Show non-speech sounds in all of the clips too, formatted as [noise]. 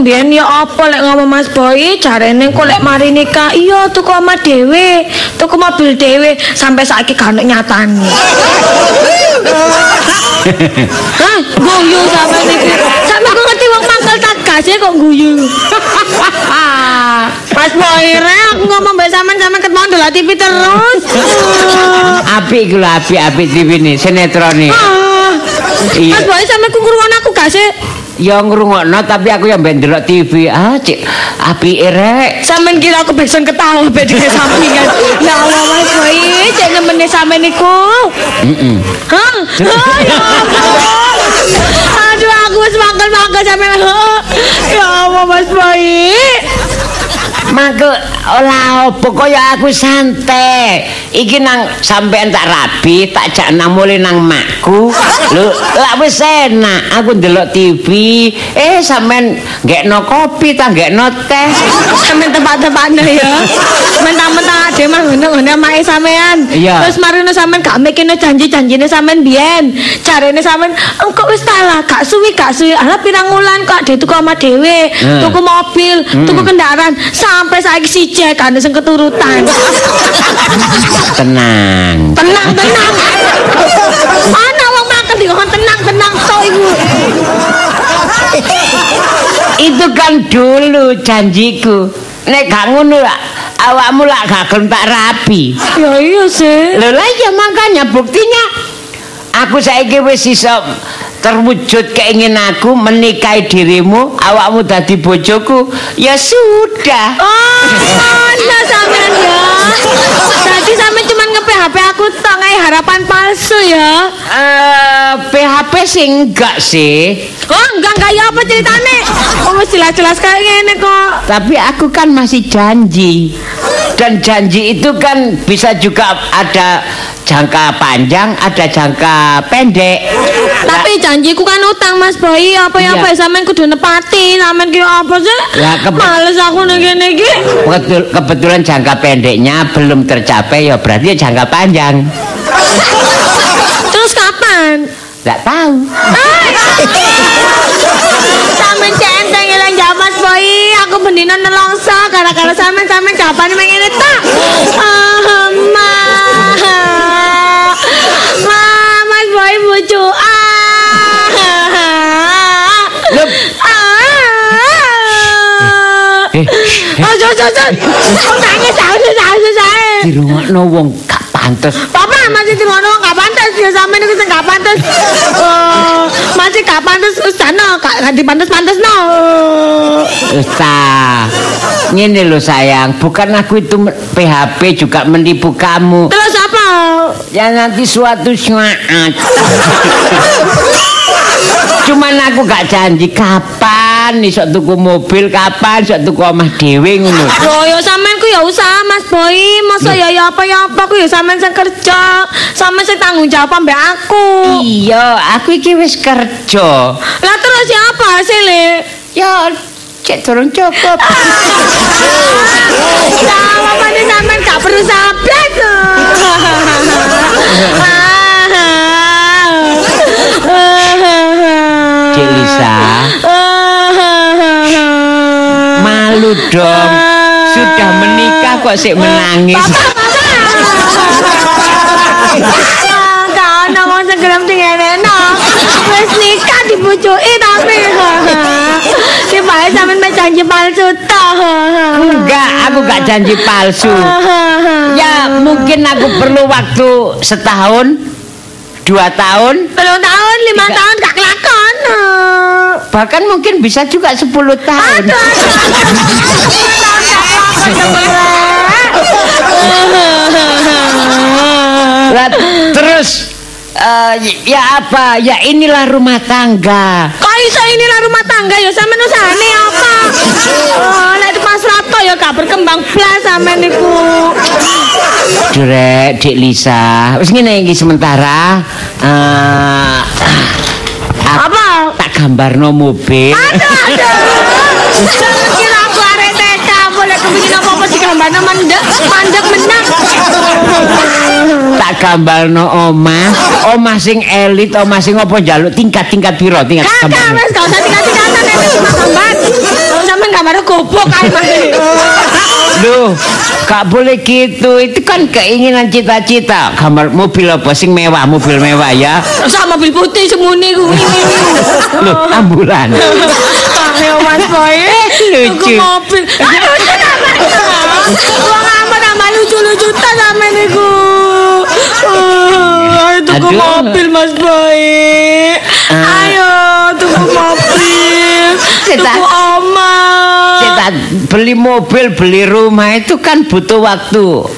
mbiyen ya apa lek ngomong Mas Boy jarene kok lek mari nikah iya tuku omah dhewe tuku mobil dhewe sampai saiki gak ono nyatane Hah, guyu sampe niki. Sampe kok ngerti wong mangkel tak gasih kok guyu. [laughs] Mas Boy, re aku ngomong mbek sampean sampean ketemu ndelok TV terus. Apik iku lho, apik-apik TV ne, sinetron ne. Ah. Mas Boy sampe ku aku gasih. Ya ngrungokno tapi aku yang ben ndelok TV. Ah, cik, apike rek. Sampeyan kira aku besen ketawa bedhe sampingan. Ya Allah Mas Boy, cek nemene sampean niku. Heeh. Hah? Ah, ya ampun. Aduh aku wis mangkel-mangkel sampean. Ya Allah Mas Boy. Mangke ora apa kaya aku santai. Iki nang sampean tak rabi, tak jak nang mule nang makku. Lho, lak wis enak. Aku ndelok TV, eh sampean gekno kopi ta gekno teh. Sampeyan tempat-tempatnya ya. Mentang-mentang ade mah ngono-ngono mae sampean. Terus marine sampean gak mikirno janji-janjine sampean biyen. Jarene sampean engko wis talah gak suwi gak suwi. Ala pirang wulan kok ade tuku omah dhewe, Hmm. tuku mobil, tuku kendaraan sampai saiki siji kan sing keturutan. Tenang. tenang, tenang. Ana wong makan dikon tenang, tenang tok iku. Itu kan dulu janjiku. Nek gak ngono lak awakmu lak gak gelem tak rapi. Ya iya sih. Lho lah ya makanya buktinya aku saiki wis iso terwujud keinginanku menikahi dirimu, awakmu dadi bojoku. Ya sudah. Oh, ana sampean ya. Jadi sampean cuma nge-PHP aku tok ngai harapan palsu ya. Eh, PHP sih enggak sih. Oh, enggak enggak ya apa ceritane? Oh, wis jelas-jelas kayak ngene kok. Tapi aku kan masih janji. Dan janji itu kan bisa juga ada jangka panjang, ada jangka pendek. Tapi janjiku kan utang Mas Boy, apa ya Iya. apa sampean kudu nepati. Sampean ki apa sih? Lah, Males aku ngene iki. Kebetul- kebetulan jangka pendeknya belum tercapai ya berarti ya jangka panjang. Terus kapan? Enggak tahu. Sampeyan centeng elang ya Mas Boy, aku bendina nelongso gara-gara sampean sampean jawaban meng ngene tak. Ah, ma. Ma, Mas Boy bucu. Ah. Eh, Oh, jauh. Oh, nangis, nangis, nangis, nangis. dirungokno wong gak pantes. Papa masih di mana nggak pantas ya sampe ini nggak pantas. Oh, masih gak pantas wis sana gak gak dipantas pantas no. Ta. Ngene lho sayang, bukan aku itu PHP juga menipu kamu. Terus apa? Ya nanti suatu saat. [laughs] Cuman aku gak janji kapan iso tuku mobil, kapan iso tuku omah dhewe ngono. Loh ya sampean ya usaha Mas Boy. Masa ya ya apa ya apa ku ya sampean sing kerja. Sampean sing tanggung jawab ambek aku. Iya, aku iki wis kerja. Lah terus ya apa hasilnya? Ya cek durung cukup. [laughs] Sama mana sampean gak berusaha blas. Cik Lisa, [laughs] malu dong. Kok sik menangis. Gak ana wong sing gelem dingeneno. Wis nikah dibujuki tapi. Si bae sampean mek janji palsu toh. Enggak, aku gak janji palsu. Ya mungkin aku perlu waktu setahun, dua tahun, Belum tahun, lima Tiga. tahun gak kelakon. bahkan mungkin bisa juga 10 tahun. Aduh, [laughs] Lah, terus eh, ya apa? Ya inilah rumah tangga. Kok iso inilah rumah tangga ya sampean usahane apa? Oh, nek Mas Rato ya gak berkembang blas sampean niku. Durek, Dik Lisa. Wis ngene iki sementara eh aku Apa? tak gambarno mobil. Aduh, aduh. [laughs] Kepingin apa-apa sih gambarno mandek, mandek menang. Tak gambarno omah, omah sing elit, omah sing apa njaluk tingkat-tingkat piro tingkat Kakak. Mas, gak usah tingkat-tingkatan nek gambar. Kalau sampean gambarnya gobok kae Mas. Duh, gak boleh gitu. Itu kan keinginan cita-cita. Gambar mobil apa sing mewah, mobil mewah ya. Sama mobil putih semune kuwi. Loh, ambulan. Ayo Mas Boy. Lucu. Tuku mobil. Aduh, lucu. Wong amat tambah lucu-lucu ta sama niku. Uh, Ayo tuku Aduh. mobil Mas Boy. Ah. Ayo tuku mobil. Tuku omah. Cita beli mobil, beli rumah itu kan butuh waktu.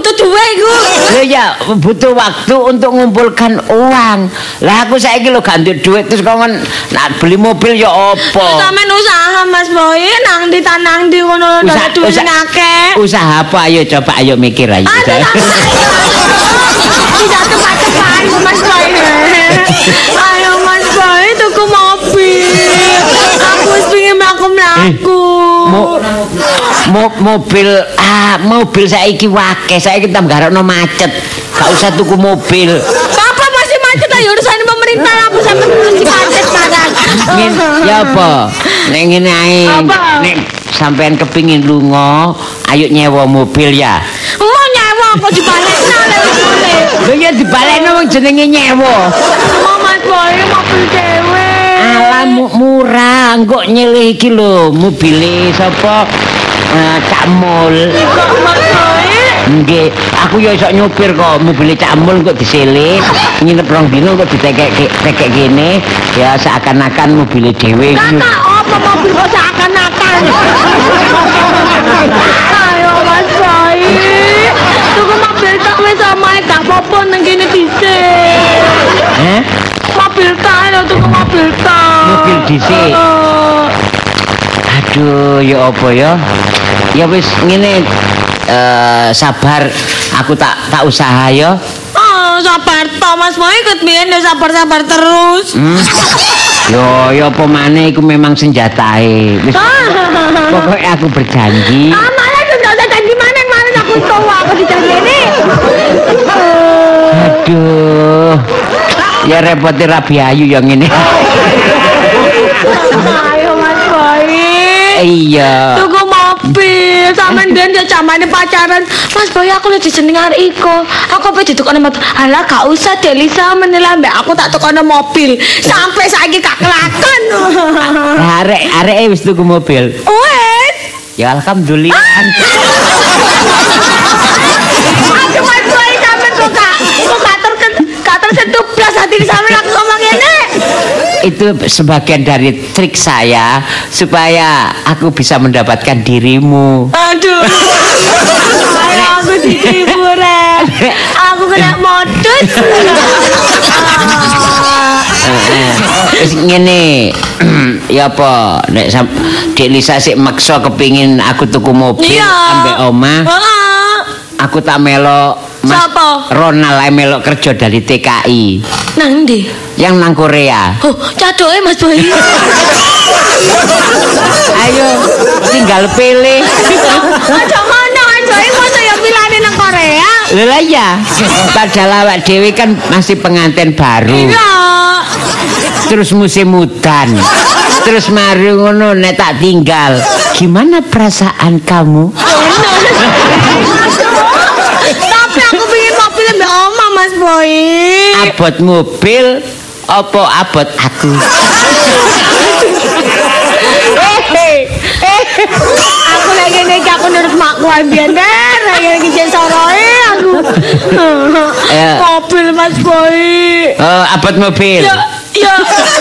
Butuh duit iku. Loh ya, butuh waktu untuk mengumpulkan uang. Lah aku saiki lho ganti duit terus kok kan nak beli mobil ya opo? Sampeyan usaha Mas Boy nang di tanang di ngono Usaha- ndak duit usaha- sing akeh. Usaha apa ayo coba ayo mikir ayo. Aduh, [laughs] tidak tepat-tepat Mas Boy. Ayo Mas Boy tuku mobil. Aku wis pengen mlaku-mlaku. Mo- mo- mobil ah mobil saiki wake saiki tambah garokno macet. Gak usah tuku mobil. Papa masih macet ayo urusan pemerintah aku sampe mesti macet. Ngin, ya apa? Nek ngene ae. Apa? Nek sampean kepingin lunga, ayo nyewa mobil ya. Mau nyewa kok dibalekno lewat ngene. Lho ya dibalekno wong jenenge nyewa. Mau Mas Boy mobil dhewe. Alah mu- murah, kok nyilih iki lho mobile sapa? Eh, Cak Mul. Kok? Nggih, aku ya iso nyupir kok mobil Cak Mul kok disilih, nginep rong dino kok ditekek tekek gini, ya seakan-akan mobil dhewe. Kakak, apa mobil kok seakan-akan? [laughs] Ayo Mas Boy. Tuku mobil tak wis omahe gak apa-apa nang kene dhisik. Eh? Mobil tak lho tuku mobil tak. Mobil dhisik? Aduh, ya apa ya? Ya wis ngene eh sabar, aku tak tak usaha ya. Oh, sabar to Mas Boy ikut biyen ya sabar-sabar terus. Hmm? Yo, ya apa maneh iku memang senjatae. Wis [laughs] pokoknya aku berjanji. Ah, malah tuh nggak usah janji mana mana aku tua aku ini. Aduh. Ya repoti Rabi Ayu yang ini. [laughs] Iya. Tuku mobil sama den ya zamane pacaran. Mas Boy aku lagi jeneng arek iko. Aku apa ditukokno motor. Alah gak usah Delisa mbak aku tak tukokno mobil. Sampai saiki gak kelakon. [laughs] Arek arek wis tuku mobil. Wes. Ya alhamdulillah. [laughs] Aduh Mas Boy sampean kok Itu sebagian dari trik saya supaya aku bisa mendapatkan dirimu. Aduh. Ayo aku ditipu Ren. Aku kena modus. Wis ngene. [clears throat] ya apa nek Dek Lisa sik maksa kepingin aku tuku mobil Iya. ambek omah. Heeh. Aku tak melok Mas Siapa? Ronald ae melok kerja dari TKI Nang ndi? yang nang Korea. Oh, cadoke Mas Boy. [laughs] Ayo tinggal pilih. [laughs] Aja ngono, Mas Boy mosok ya pilane nang Korea. Lha ya. Padahal awak dhewe kan masih pengantin baru. Iya. Terus musim udan. Terus mari ngono nek tak tinggal. Gimana perasaan kamu? Tapi aku pengen mobil mbak Oma Mas Boy. Abot mobil apa abot aku? Aku lagi iki aku nurut makku biyen der, lagi iki soroe aku. Ya. Mobil Mas Boy. Oh, abot mobil. Ya, ya, ya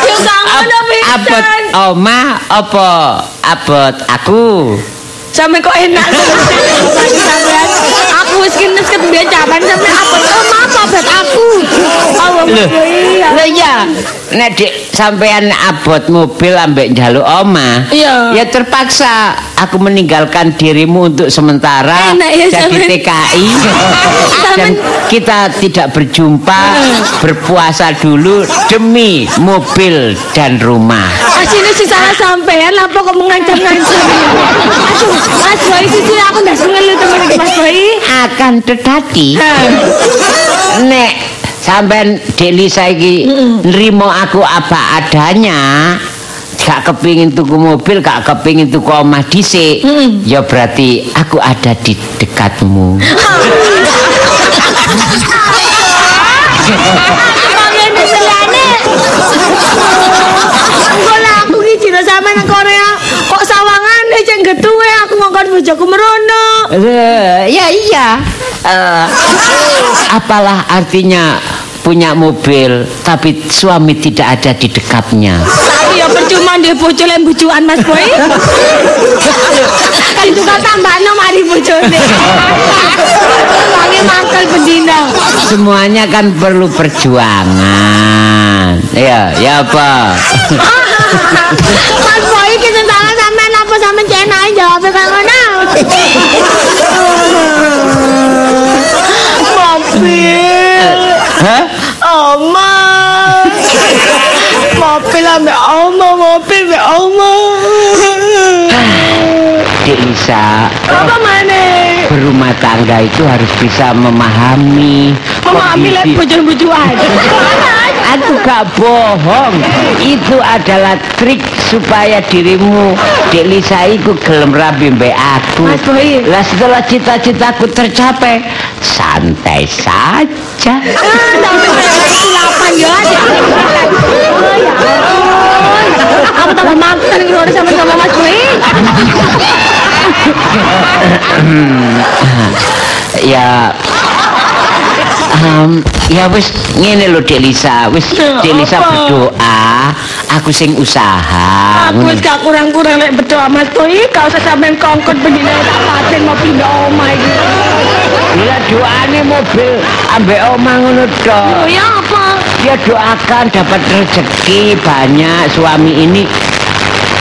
kangen abot pisan. oma apa abot aku? Sampe kok enak sampean. Wis kines kebiyen jaman sampe abot oma apa abot aku. Allah. Lah ya, nek Dik sampean abot mobil ambek njaluk oma. Iya. Ya terpaksa aku meninggalkan dirimu untuk sementara Enak ya, jadi sampean. TKI [laughs] dan kita tidak berjumpa berpuasa dulu demi mobil dan rumah. Asine sih salah sampean apa kok mengancam-ngancam. Aduh, Mas Boy sisi aku ndak ngeluh temen iki Mas Boy. Akan tetapi nek sampean Deli saiki nrimo aku apa adanya gak kepingin tuku mobil gak kepingin tuku omah dhisik ya berarti aku ada di dekatmu. [laughs] Sampe nang Korea kok sawangane cek getuwe? Aku ngongkon bojoku merono. Eh, ya iya. Eh, apalah artinya punya mobil tapi suami tidak ada di dekatnya Tapi ya percuma dia bojo lek bujukan Mas Boy. [laughs] Kan juga tambahno mari bojone. Wangi mangkel bendina. semuanya kan perlu perjuangan ya ya apa [laughs] Mas Boy kita salah sampean apa sampean cek ae jawab kaya ngono. Mobil. Hah? Oma. Ambek oma, mobil ambek oma. Dek Lisa Apa mana? berumah tangga itu harus bisa memahami Memahami kondisi- bojo-bojoan. [laughs] Aku gak bohong Itu adalah trik supaya dirimu Dek Lisa iku gelem rabi mbak aku Mas Boy. Lah setelah cita-citaku tercapai Santai saja Ah, kulapan ya. [laughs] Ya ampun. Aku tambah makan kalau udah sama-sama Mas Boy. Ya Em, ya wis ngene lho Dek Lisa wis Ya, Dek Lisa apa? berdoa aku sing usaha Aku wis gak kurang-kurang lek berdoa Mas Boy, gak usah sampean kongkon bendina tak paten mau pindah omah iki. Lah doane mobil ambek omah ngono tok. ya Ya doakan dapat rezeki banyak suami ini.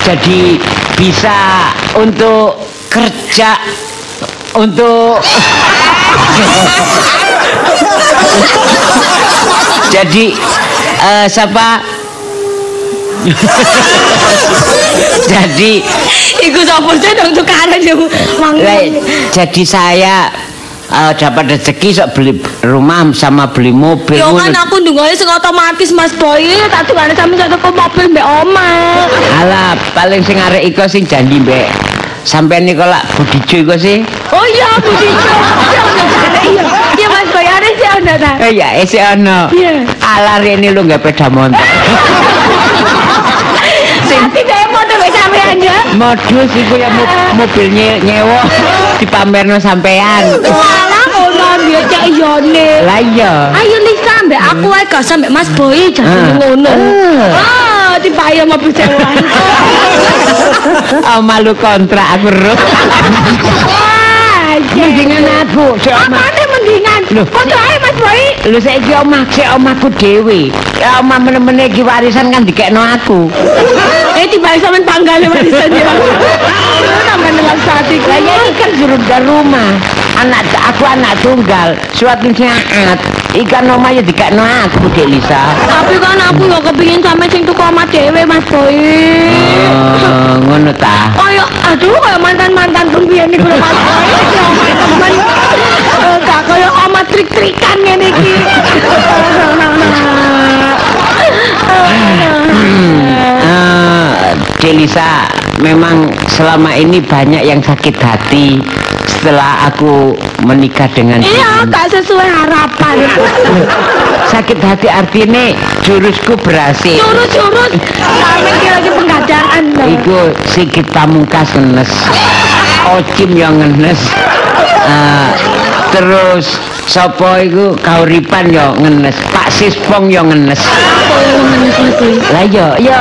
Jadi bisa untuk kerja untuk jadi eh, siapa? Jadi Iku sapa sih dong. Lah, jadi saya eh, dapat rezeki sok beli rumah sama beli mobil Yo kan aku ndungone sing otomatis Mas Boy, tak tukane sampe sak toko mobil mbek omah. Alah, paling sing arek iko sing janji mbek sampean niku lak budijo iku sih. Oh iya, Bu Dijo. [laughs] Iya, iya Mas Boy, ada sih ada ta. Eh ya, isih ana. Iya. Alah rene lu nggak peda motor. Nanti [laughs] saya foto mbek sampean ya. Modus iku ya mo- mobil nye- nyewa [laughs] dipamerno sampean. Walah ngono dia cek iyone. Lah iya. Ayo Lisa mbek aku ae gak sampe Mas Boy jadi Ah. ngono. Ah. Ah, dibayar mobil sewa. [laughs] Oh malu kontrak aku ruk. Mendingan aku, sik omah. Apane mendingan? Foto ae Mas Boy. Lu saiki omah sik omahku dhewe. Ya omah meneh-meneh iki warisan kan dikekno aku. Eh sampean tanggale warisan ya. Tambah nelan sate Lah ya ini kan surga rumah. Anak aku anak tunggal, suatu saat ikan omah ya dikekno aku Dek Lisa. Tapi kan aku yo kepengin sampe sing tuku omah dhewe Mas Boy. Oh, ngono ta. Kaya aduh kaya mantan-mantan pun biyen niku Mas Boy. Ya omah temen. Eh, kaya omah trik-trikan ngene iki. [laughs] Eh, Dek Lisa, memang selama ini banyak yang sakit hati setelah aku menikah dengan Iya, gak sesuai harapan. [laughs] Sakit hati artinya jurusku berhasil. Curus-curus sampe ki lagi penggadaan lho. Iku sikit pamungkas ngenes. Ocim yang ngenes. Eh, terus sapa iku kauripan yo ngenes. Pak Sispong yo ngenes. Lah yo yo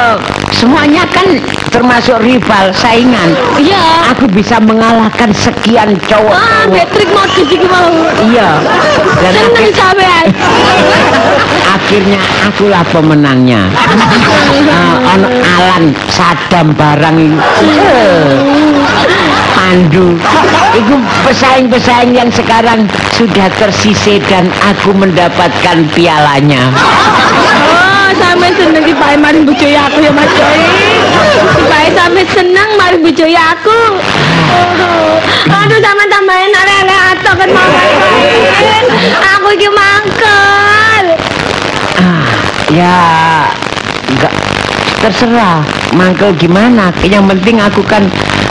semuanya kan termasuk rival saingan. Iya. Aku bisa mengalahkan sekian cowok. Ah, metrik modus iki mau. Iya. Dan aku, Seneng sampean. aku [laughs] akhirnya akulah pemenangnya. Ah, ono Alan Sadam barang. Eh, Pandu. Itu pesaing-pesaing yang sekarang sudah tersisih dan aku mendapatkan pialanya. Sampe seneng ki Pak mari bojoe aku ya Mas Boy. Pak sampe seneng mari bojoe aku. Oh, aduh sama tambahin arek-arek atok kan mau. Aku iki mangkel. Ah, ya enggak terserah mangkel gimana yang penting aku kan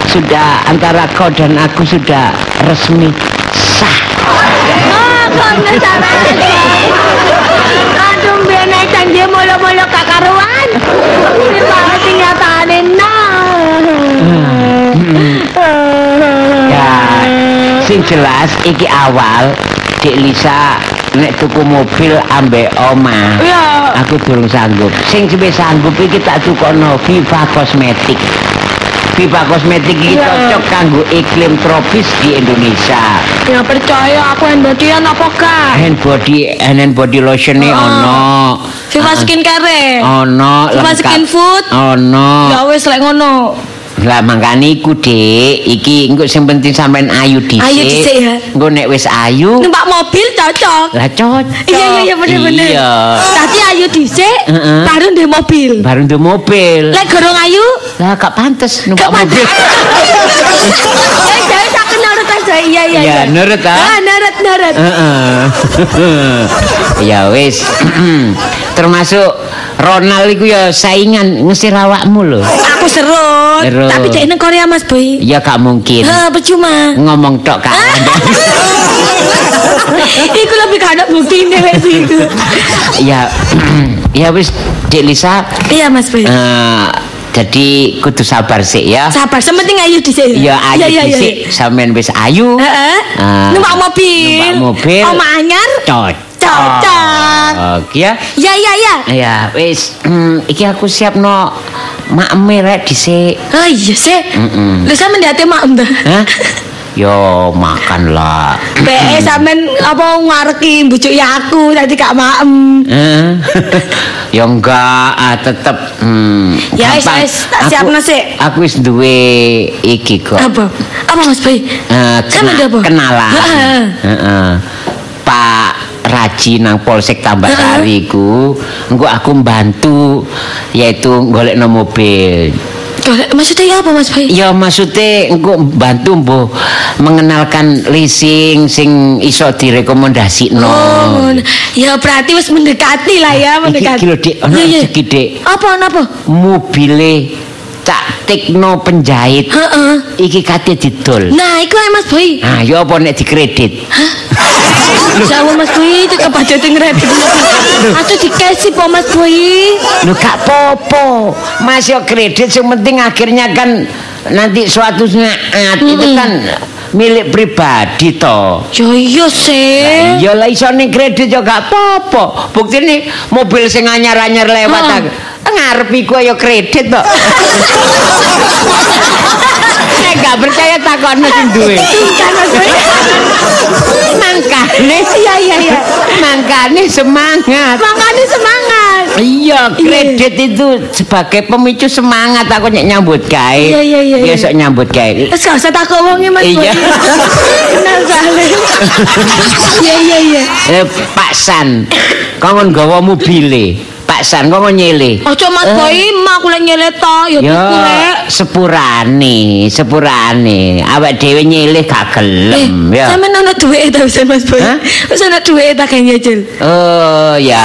sudah antara kau dan aku sudah resmi sah Oh, kono janji mulu-mulu gak karuan. Ini banget kenyataannya nah. ya sing jelas iki awal Dik Lisa nek tuku mobil ambek oma Ya. aku durung sanggup sing wis sanggup iki tak tukokno Viva Kosmetik Viva Kosmetik iki Ya. cocok kanggo iklim tropis di Indonesia Ya percaya aku yang bodian apa kak? hand body hand body lotion Oh. ono Viva Ah, skincare. ono Viva skin food. ono Ya wis lek ngono. Lah mangkane iku, Dik. Iki engko sing penting sampean ayu dhisik. Ayu dhisik, ya. Engko nek wis ayu, Numpak mobil cocok. lah cocok. Iya iya iya bener bener. Iya. Tadi ayu dhisik, baru ndek mobil. Baru ndek mobil. Lek gorong ayu, Lah gak pantes numpak gak mobil. Eh, [laughs] jadi tak nurut aja. Iya iya Iya, nurut, ah. Ah, nurut nurut. Heeh. [laughs] ya wis. [clears throat] [clears throat] Termasuk Ronald iku ya saingan ngusir awakmu lho. Aku serut. Serut. Tapi cek nang Korea Mas Boy. Ya gak mungkin. Ah, percuma. Ngomong tok gak ada. [laughs] Iku lebih gak ada bukti ini wes itu. ya [clears throat] ya wis Dik Lisa Iya Mas Boy. eh, jadi kudu sabar sih ya. Sabar, sementing ayu dhisik. Ya ayu Iya, iya, dhisik sampean wis ayu. Heeh. Ah. Numpak mobil. Numpak mobil. Oma anyar. Cocok. Cocok. Oke ya. Ya ya ya. Ya wis hmm, iki aku siap no makme rek dhisik. Oh iya sih. Mm-mm. Lu sama ndate mak mbah. Hah? Yo makan lah. PE sampean apa ngareki mbujuk aku tadi gak maem. Eh? ya enggak, ah, tetep hmm, Ya, wis, wis, tak siapno sik. Aku wis duwe iki kok. Apa? Apa Mas Boy? Eh, Sama kena- kenalan. Heeh. Heeh. Pak Raji nang Polsek Tambahsari ku engko aku mbantu yaitu golekno mobil. Maksudnya ya apa Mas Boy? Ya maksudnya engko bantu mbuh mengenalkan leasing sing iso direkomendasikno. Oh, ya berarti wis mendekati lah ya, mendekati. Iki lho, Dik, ana rezeki, Dik. Apa apa? Mobile Cak Tekno penjahit Heeh. iki kate didol. Nah, iku ae Mas Boy. Ah, ya apa nek dikredit? Jawa Mas Boy, itu kebaca ngredit. Atau dikasih po Mas Boy. Lho gak popo. Mas yo kredit sing penting akhirnya kan nanti suatu saat itu kan milik pribadi to. Ya iya sih. Ya lah iso ning kredit yo gak apa-apa. Buktine mobil sing anyar-anyar lewat Ah. Aku. Ngarep iku ya kredit to. Nek gak percaya takokno sing duwe. Mangkane Iya iya iya. mangkane semangat. Makanya semangat. Iya, kredit itu sebagai pemicu semangat aku nyek nyambut gawe. Iya, iya, iya, iya. Besok nyambut gawe. Terus gak usah takut wongnya Mas. Iya. Kenal sekali. [laughs] Iya iya iya. Eh, Pak San, kongon gawa mobile. Pak San, kongon nyele. Ojo Mas Boy, mak aku lek nyelet to, ya Ya, tuku lek. sepurane, sepurane. Awak dhewe nyele gak gelem, Eh, ya. sampean ana duwe ta wis Mas Boy? Wis ana duwe ta kayak nyicil. Oh, ya.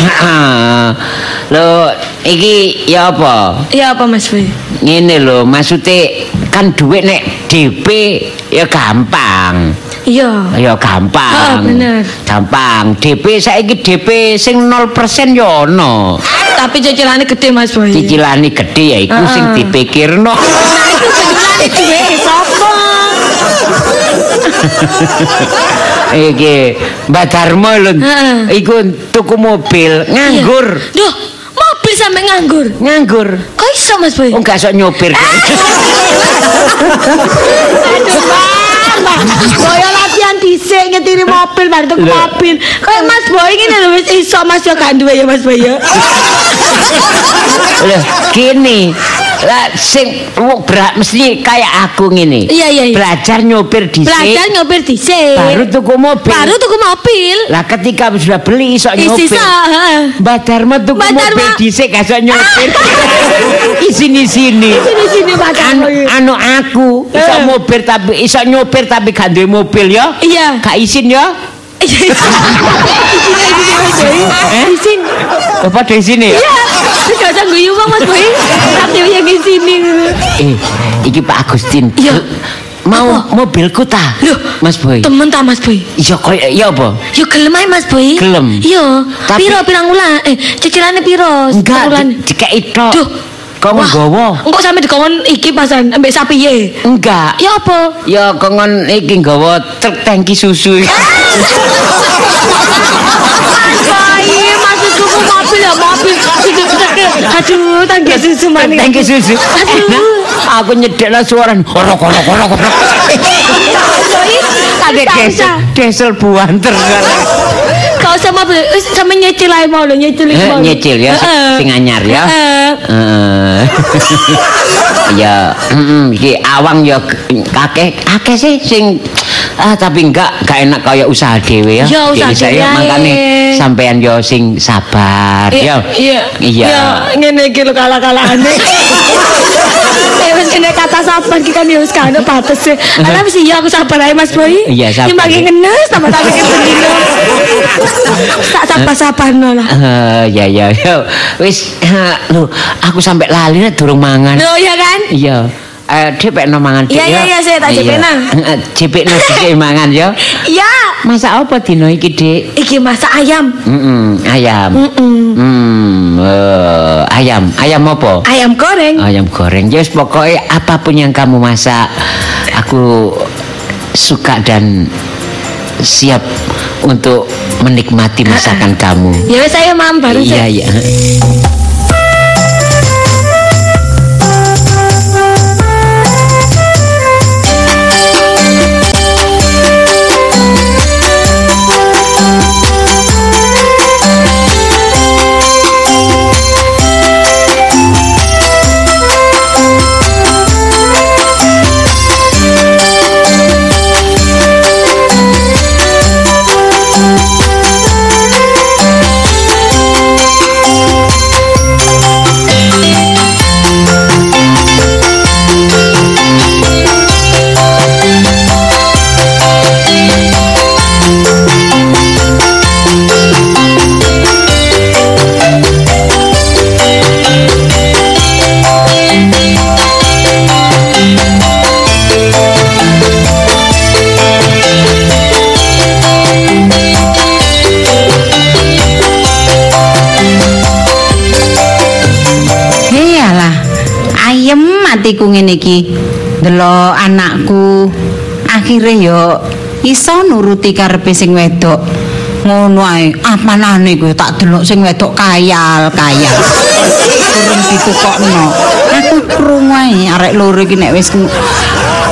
[coughs] Lo, iki ya apa? Ya apa Mas Boy? Ngene lho, maksudnya kan duit nek DP ya gampang. Iya. Ya gampang. Ah, bener. Gampang. DP saiki DP sing 0% ya ono. Tapi cicilane gede Mas Boy. Cicilane gede ya iku Ah. sing dipikirno. Nah, itu cicilane duwe sapa? Iki Mbak Darmo lho. Iku tuku mobil nganggur. Duh, mobil sampe nganggur. Nganggur. Kok iso Mas Boy? Oh, gak sok nyopir. [laughs] Aduh, Mbak. Mbak. Boyo latihan dhisik nyetiri mobil bar tuku Lho. mobil. Kayak Mas Boy ngene lho wis iso Mas yo gak duwe ya Mas Boy ya. Loh, gini. Lah sing wong berat mesti kayak aku ngene. Iya, iya, iya. Belajar nyopir dhisik. Belajar nyopir dhisik. baru tuku mobil. Baru tuku mobil. Lah ketika sudah beli iso Isi nyopir. sa. heeh. Mbak tuku Mbak mobil dhisik gak iso nyopir. Isini sini. Sini sini Pak Anu, anu aku iso mobil tapi iso nyopir tapi gak duwe mobil ya. Iya. Gak izin ya. [laughs] Eh? Isin. Apa di sini ya? Iya. Gak usah guyu Bang Mas Boy. Tapi yang di sini. Eh, iki Pak Agustin. Iya. Mau Apa? mobilku ta? Loh, Mas Boy. Temen ta Mas Boy? Iya koyo iya apa? Yo gelem ae Mas Boy. Gelem? Iya. Tapi- Piro pirang wulan? Eh, cicilane piro? Enggak, Wulan. di- dikei tok. Duh. Kok Wah, nggowo? Engko sampe dikongkon iki pasan ambek sapi ye. Enggak. Ya apa? Ya kongon iki nggawa truk tangki susu. Maksud tuku mobil ya mobil. Aduh, tangki susu maning. tangki susu. Aduh. Nah, aku nyedeklah suara orok. Mas Boy, Ada gak desel, desel buanter. Kau sama sama nyicil ae mau lho, nyicil Eh, mau. nyicil ya, sing anyar ya. Eh, [laughs] ya, iki awang ya kakek akeh sih sing ah tapi enggak enggak enak kayak usaha dhewe ya. Ya, usaha Jadi saya dhewe makane sampean yo sing sabar ya. Iya. Iya. Ya, ngene iki lho kalah-kalahane. [laughs] Eh wis kene kata sabar iki kan ya wis kan batas e. Ala wis iya aku sabar ae Mas Boy. Iya, sabar. Timbang ngenes tambah tak pikir sendiri. Tak sabar-sabarno lah. Eh, ya ya ya. Wis lho, aku sampai lali nek durung mangan. Loh ya kan? Iya. Eh, dipekno mangan Dik, Iya, iya, iya, saya tak jepekno. Heeh, jepekno dhisik mangan ya. Iya. Masak apa dino iki, Dik? Iki masak ayam. Mm ayam. Mm-mm. Hmm, eh, ayam. Ayam apa? Ayam goreng. Ayam goreng. Ya wis pokoknya apapun yang kamu masak, aku suka dan siap untuk menikmati masakan kamu. Ya wis saya mam baru Iya, iya. Delok anakku akhire yo iso nuruti karepe sing wedok. Ngono ae, amanane kowe tak delok sing wedok kayal-kayal. Kurang ditukokno. Aku krungu ae arek loro iki nek wis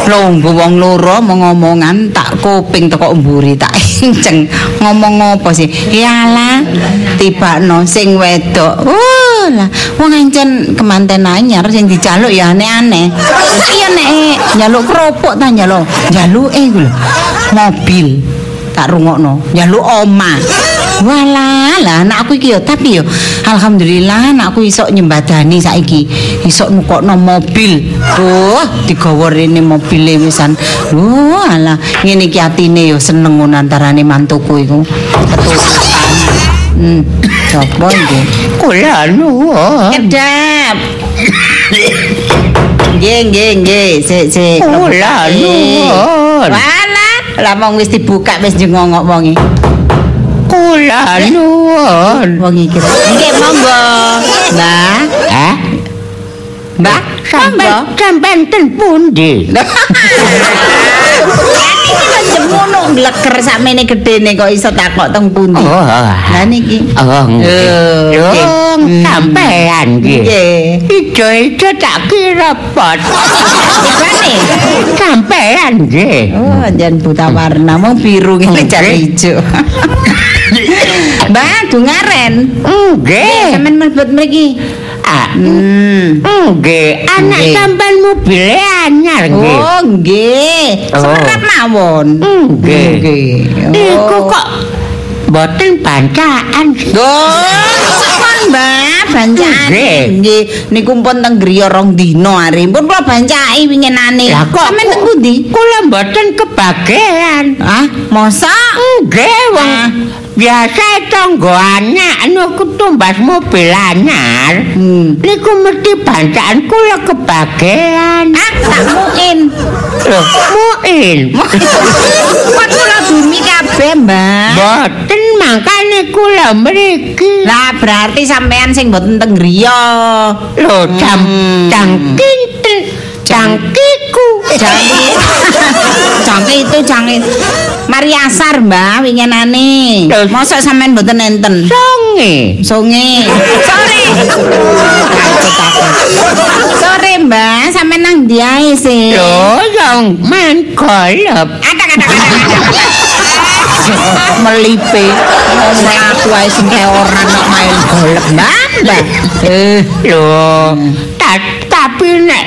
longgo wong loro mau ngomongan tak kuping teko mburi tak enceng ngomong apa sih iyalah tibakno sing wedok oh lah wong encen kemanten anyar sing dijaluk ya aneh-aneh iya nek njaluk keropok ta njaluk njaluk eh lho mobil tak rungokno njaluk oma Walah, lah anakku iki ya tapi ya alhamdulillah anakku iso nyembadani saiki. Iso nukokno mobil. Tuh, digawa rene mobile wisan. Duh, alah ngene iki atine ya seneng ngono antarane mantuku iku. Keturutan. Hmm, [clears throat] sapa iki? Kula nuwun. Kedap. Nggih, nggih, nggih. Sik, sik. Kula nuwun. Walah, lah wong wis dibuka wis jengongok wong iki. Kula nuwun. Wong iki. Nggih, monggo. Mbah, Hah? Mbah. Sampai sampean ten pundi? [laughs] Iki kok ngleker sakmene gedene kok iso takok teng pundi? Oh. Lah niki. Oh, Yo, sampean nggih. Nggih. Ijo-ijo tak kira pot. Gimana? Sampean nggih. Oh, jan buta warna mau biru ngene jan ijo. [laughs] Mbak, dungaren. Nggih. Sampeyan mlebet mriki. Ah, Hmm. nggih. Anak sampean mobil anyar nggih. Oh, nggih. Oh. Semerap mawon. Nggih. Nggih. Iku Oh. kok boten bancaan. Oh, sepon Mbak, bancaan. Nggih. Niku pun teng griya rong dina ari. Pun kula bancai winginane. Lah kok Sampeyan teng pundi? Kula mboten kebagian. Ah, mosok? Nggih, wong. Biasa tangga anak niku tumbas mobil anyar. Hmm. Niku mesti bancaan kula kebagian. Ah, tak muin. Loh, muin. [laughs] Kok kula bumi kabeh, Mbak? Boten makane kula mriki. Lah berarti sampean sing mboten teng griya. Lho, jam Hmm. cangkinten cangkiku. Jange. Jange [laughs] itu jange. Mari asar, Mbak, winginane. Mosok sampean mboten enten. Songe. Songe. Sore. Sore, Mbak, sampean nang ndi ae sih? Lho, yang main ada melipe ngomong aku ae sing kaya ora nek main golek mbak mbak eh Lho, ta- tapi nek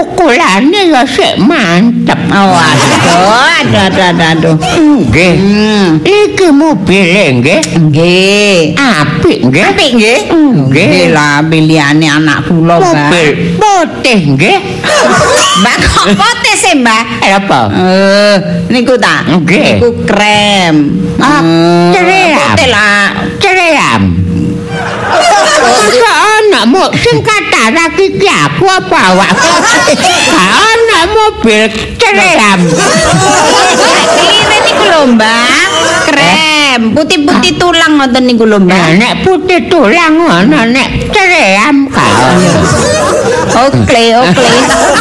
pukulane ya sik mantep. oh aduh aduh aduh Nggih. Iki mobile nggih. nggih Apik nggih. apik nggih Nggih. lah pilihane anak kula mbak Mobil putih nggih. [laughs] mbak kok potes sih mbak Apa? eh niku ta Nggih. niku krem Ah, Eh, ceream. putih lah Ceream. Kok ana mo sing katarak iki aku apa awakku? Kok ana mobil ceream. ini niku lho mbak krem putih-putih tulang ngoten niku lho mbak nek putih tulang ngono nek ceream kae. Oke, oke.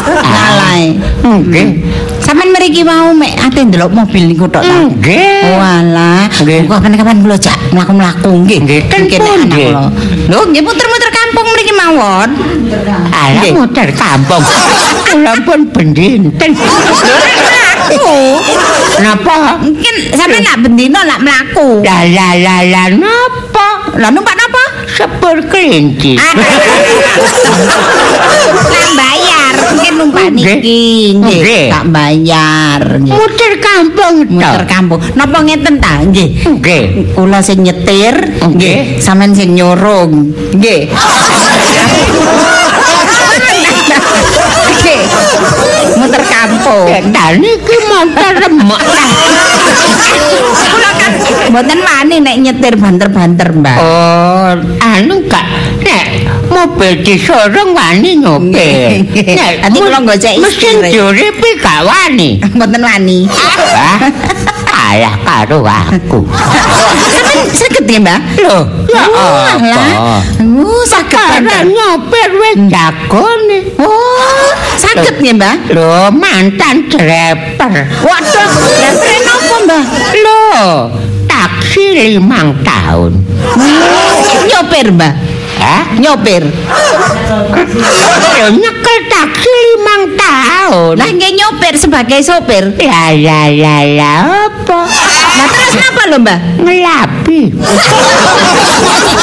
Nalai. Nggih. Sampeyan mriki mau mek ate ndelok mobil niku tok ta. Nggih. Walah, Nggih. kok kapan-kapan kula jak mlaku-mlaku nggih. Nggih, ten Kene anak kula. Lho, nggih muter-muter kampung mriki mawon. Alah Nggih. muter kampung. Kula pun bendinten. Aku. Napa? Mungkin sampeyan nak bendino nak mlaku. La la la la napa? Lah numpak napa? Sepur kelinci. [laughs] Lah bayar, mungkin numpak niki. Nggih, tak bayar. Muter kampung Muter kampung. Napa ngeten ta? Nggih. Nggih. kula sing nyetir Nggih. sampean sing nyorong nggih muter kampung Lah niki motor remek. kula kan mboten wani nek nyetir banter-banter mbak Oh, anu gak nek mobil disorong wani [laughs] nyopir. Nek kula gocek mesin istri. juripi gak wani. mboten wani Hah? Ayah karo aku. saged ya mbak Loh, ya Walah. apa? saged Sekarang banter nyopir wis jagone. oh saged ya mbak Loh, mantan driver. waduh lah keren apa mbak Loh, taksi limang tahun. nyopir mbak Hah? nyopir nyekel taksi limang tahun. Lah nggih nyopir sebagai sopir. La la la la apa? Lah terus napa lho, Mbah? Ngelapi.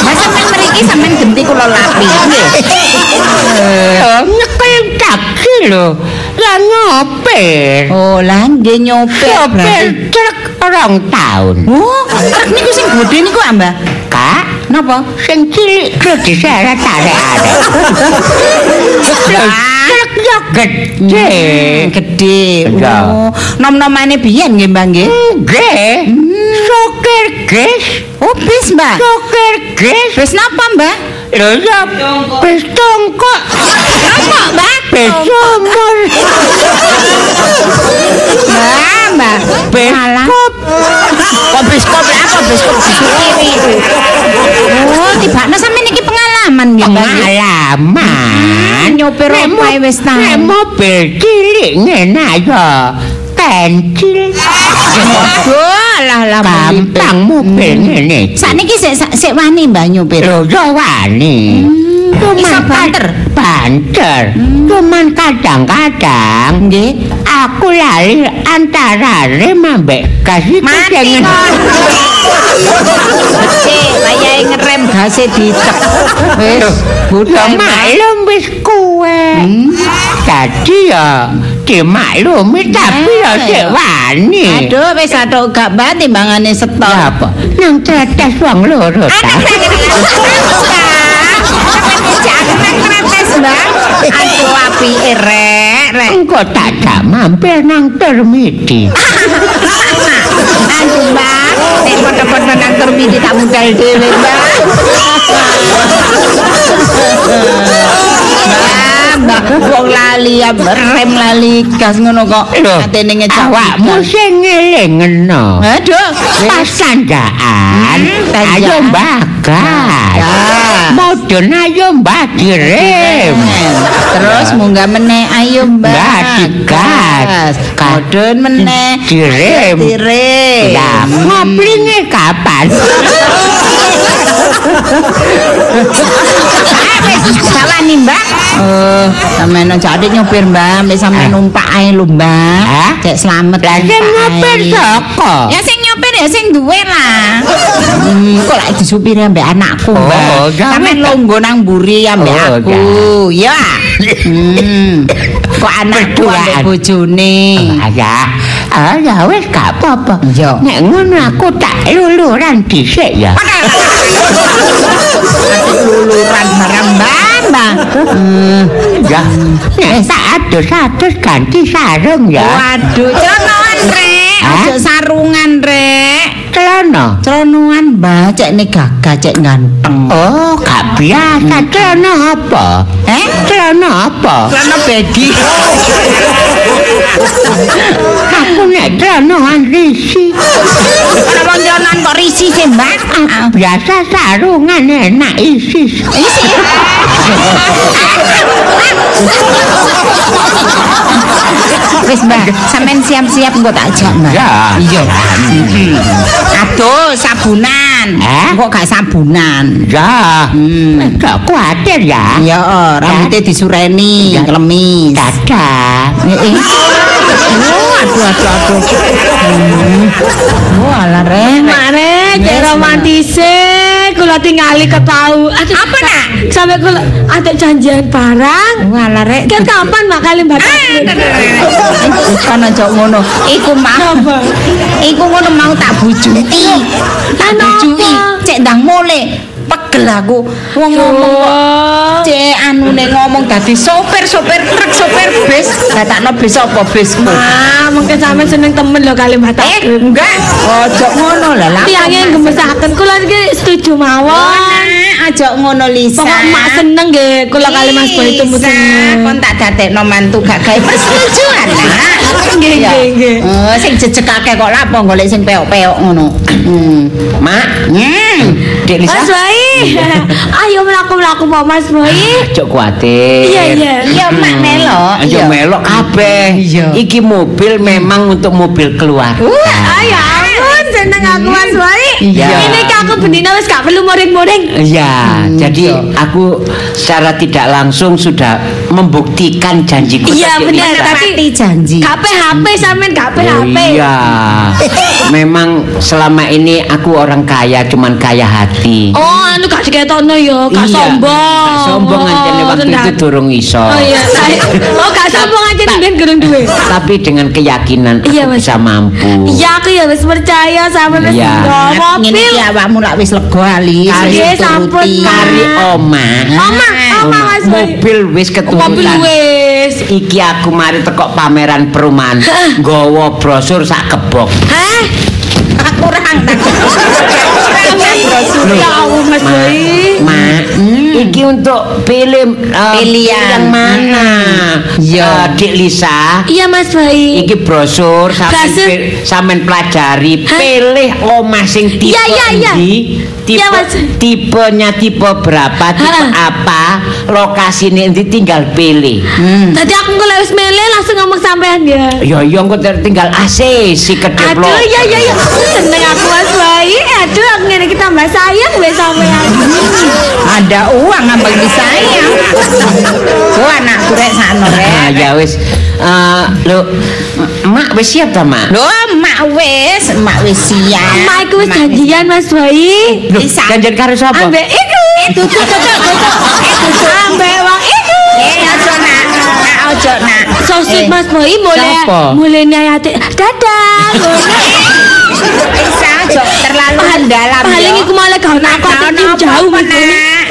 Lah sampean mriki sampean genti kula lapi. Nyekel taksi lho. Lah nyopir. Oh, lah nggih nyopir. Sopir berarti. truk rong tahun. Oh, truk niku sing gedhe niku, ah, Mbah. Napa? sing cilik terus diseret tarik-tarik. Loh, truk yo gede. Hmm, Gedhe. Iya. Oh, nom-nomane biyen nggih, Mbah nggih. Nggih. Sopir ges. Oh, bis, Mbah. Sopir ges. Bis napa, Mbah? Ya bis tongkok. Napa, Mbah? Bis sumur. Mbah, Mbah. Bis Alah. kop. Kok biskop lah, apa biskop disuwiri. Oh, tibakno sampean iki pengalaman Mbah. nggih? Pengalaman. Nyopir Nek apa mo- wis tahu? Nek mobil cilik ngene ayo. Kencil. Waduh, alah lah Gampang mobil ngene. iki. Sakniki sik sik wani Mbah nyupir. Lho yo wani. Iso banter? Banter. Cuman kadang-kadang Nggih. aku lali antara rem ambek gas iku Mati jenenge. kon. Cek, wayahe ngerem gase dicek. Wis, Mbah. maklum wis kuwe. Dadi ya dimaklumi tapi ya sik ya. wani. Aduh, wis atuk gak mbah timbangane setor. Ya apa? Nang tetes wong loro ta. [laughs] Aduh apike rek, rek. Engko tak jak mampir nang termiti. [laughs] Aduh, Mbak. Nek padha-padha nang termiti tak mudal dhewe, Mbak. [laughs] Wong lali rem lali gas ngono kok. Atene ngejak. awakmu sing ngelingno. Aduh, Pas sandaan, Hmm, ayo bagas. Gas. Modun ayo mbak direm. Terus munggah meneh ayo Mbak. Digas. Modun meneh. Direm. Direm. Lah, ngoplinge kapan? [laughs] Sawani Mbak. Oh, sampeyan aja adik nyopir Mbak, mbek sampeyan numpak ae lho Mbak. Hah? Cek slamet. Lah sing ngopir ae. saka? Ya sing nyopir ya sing duwe lah. Hmm, kok lek disupiri ambek anakku, Oh, Mbak. jangan. Sampeyan longgo nang mburi ambek Oh, aku. Ya. Hmm. Kok anakku ambek bojone. Ya, ah ya wis gak apa-apa. Iya. Nek ngono aku tak luluran dhisik ya. luluran barang mbak hmm. Ya, nek tak adus-adus ganti sarung ya. waduh celonoan rek ojo sarungan rek Celana. celonoan mbak cek ini gagah cek ganteng Oh, gak biasa celana apa? eh Celana apa? celana bedi Aku nek celana risi. kenapa celonan kok risi sih mbak Biasa sarungan enak isi. isi Wis mbak, sampean siap-siap engko tak ajak mbak. Ya. Iya. Aduh, sabunan. Eh? Kok gak sabunan? Ya, Hmm. gak kuatir ya. Ya, rambutnya disureni, Ya. klemis. Dadah. Eh, eh. Oh, aduh, aduh, aduh. Hmm. Oh, alah, Ren. Mare, cek romantis kula tingali ketau. Aduh, Apa, Nak? Sampai kula ada janjian barang. Oh, alah, Rek. Kan kapan mak kali batas? Bukan aja ngono. Iku mau. Iku ngono mau tak bujuti. Tak Lah, Cek ndang mule. Pegel aku. Wong ngomong kok Oh. cek anune ngomong dadi sopir sopir truk sopir bis datakno bis apa bisku Ah, mungkin sampe seneng temen lho kali batas. eh enggak ojo ngono lah lah Tiangnya gemesaken kula iki setuju mawon. aja ngono Lisa Pokok mak seneng nggih kula kali Mas Boy Lisa, seneng. kon tak dadekno mantu gak gawe persetujuan nah Nggih, [laughs] Ya. nggih, nggih. Oh, sing jejekake kok lapo golek sing peok-peok ngono [clears throat] hmm Mak, Dek Lisa. Mas Boy. Ayo mlaku-mlaku Pak Mas Boy. Cok kuatir. Iya, iya. iya mak melok Ayo melok kabeh. Iya. Iki mobil memang untuk mobil keluarga. Ayo ampun seneng aku Mas Boy. Iya. Ini aku bendina wis gak perlu moring-moring. Iya, Hmm, jadi aku secara tidak langsung sudah membuktikan janjiku. Iya, benar. Tapi- janji HP HP sampean gak HP Oh, HP. iya. Memang selama ini aku orang kaya, cuman kaya hati. Oh, anu gak diketokno yo, gak Iya, sombong. gak sombong aja nih waktu itu durung iso. Oh iya, saya- [laughs] oh gak sombong aja nih ben gerung duwe. Tapi dengan keyakinan aku Iya, bisa mampu. Iya, aku ya wis percaya sama wis Iya. mobil. iki awakmu lak wis lega ali Kali wis sampun, turuti. Mas. Kari oma. Oma, oma. Mobil wis keturutan. Mobil wis. Iki aku mari teko pameran perumahan, nggawa brosur sak kebok. Hah? kurang tak [laughs] Ya Allah Mas Ma, Boy. Hmm. Iki untuk pilih uh, Pilihan. yang mana? Iya. Uh, Dik Lisa. Iya Mas Bayi. Iki brosur sampean sampean pelajari Hah? pilih omah sing tipe Iya, iya, iya. endi, tipe Iya, Mas. tipenya tipe berapa, tipe Ha. apa, lokasinya endi tinggal pilih. Hmm. Tadi aku kalau wis mele langsung ngomong sampean ya. Ya ya engko ter- tinggal AC si kedep Aduh, iya iya iya. Seneng aku Mas Bayi. Aduh, aku ngene kita mbak sayang wis sampean. Ada uang ambek disayang. Ku anakku rek sakno Ah, rek. ya wis. Eh, lho, Mak wis siap ta, Mak? Lho, mak wis, mak wis siap. Emak iku wis janjian Mas Bayi. Bisa. janjian karo sapa? Ambek iku. Tutup tutup tutup. Ambek wong iku. Ojo nak, nak ojo nak. So sweet Eh, Mas Boy mulai mulai nyayati dadah. [laughs] Bisa ojo terlalu mendalam Paling iku malah kau nak aku Gak ono tim jauh. Nak.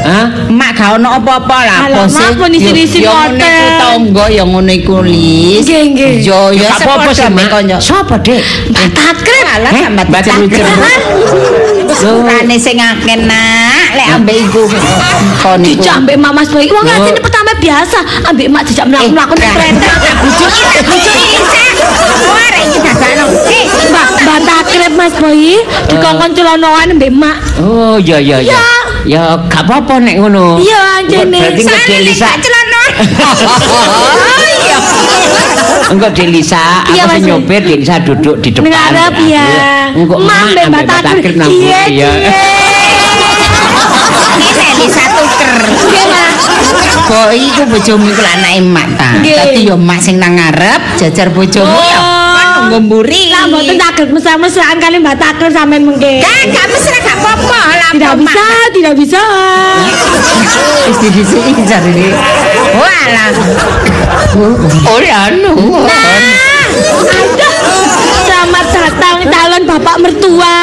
Hah? Mak gak ono apa-apa lah mak, pun isi-isi Yo ngono hotel. iku tangga yo ngono iku lis. Nggih, nggih. Yo yo apa-apa sih, Mak. Sapa, Dek? Takrib. Alah Eh, sambat Surane sing akeh nak, lek ambek iku kon. Dijak ambek Mak Mas Boy. Wong asine pertama biasa ambek Mak dijak mlaku-mlaku nang kereta. Bujuki tak bujuki Isa. Wah, rek iki dadakno. Eh, Mbak Mbak Takrib Mas Boy dikongkon celanoan ambek Mak. Oh, iya iya iya. Ya. Ya, gak apa-apa nek ngono. Iya, anjene. Berarti engko Soalnya Iya. Engko Dek Lisa, aku Iya, sing nyopir Dek Lisa duduk di depan. Ngarep ya. Engko Mak Mbak Takrib. nang Iya, iya. Ini Lisa tuker. Nggih, Mak. Boy iku bojomu iku lah anake emak ta. Dadi yo emak sing nang ngarep jajar bojomu ya. Kon nunggu mburi. Lah mboten takrib mesra-mesraan kali Mbak Takrib sampean mengke. Gak gak mesra gak apa-apa lah. Tidak bisa, tidak bisa. Wis didhisiki jarine. Walah. Ora anu. Selamat datang calon bapak mertua.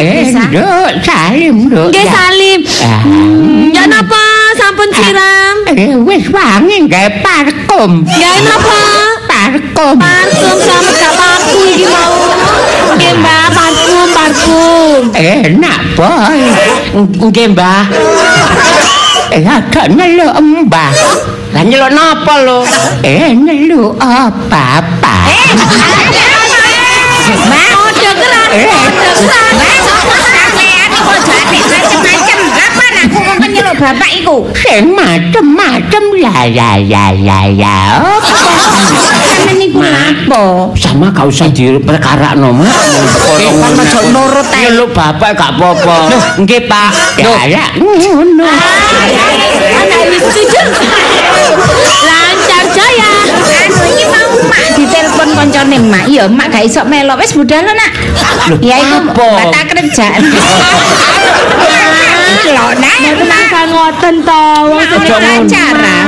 Eh, nduk, salim, nduk. Nggih. Salim. Ah. Ya napa sampun siram? Eh, wis wangi gawe parfum. Ya napa? Parfum. Parfum selamat gak paku iki mau. Nggih Mbak, parfum, parfum. Enak, boy. Nggih, Mbah. Eh, agak nyeluk Mbah. Lah nyeluk napa lho? Eh, nyeluk apa-apa. Mbak, Ojo kerak. Eh. Ojo bapak iku? Sing macem-macem ya ya ya ya ya. Niku lapo? Sama gak usah diperkarakno, Mak. Kon aja nurut ae. Nyeluk bapak gak apa-apa. Nggih, Pak. Ya ya ngono. Anak wis setuju. Lancar jaya. Anu iki mau mak ditelepon koncone mak. Iya, mak gak iso melok. Wis budal Nak. Ya iku apa? batak kerjaan. [laughs] Lho, Nak. Mboten asal ngoten to. Wong Ojo sing ngono. acara.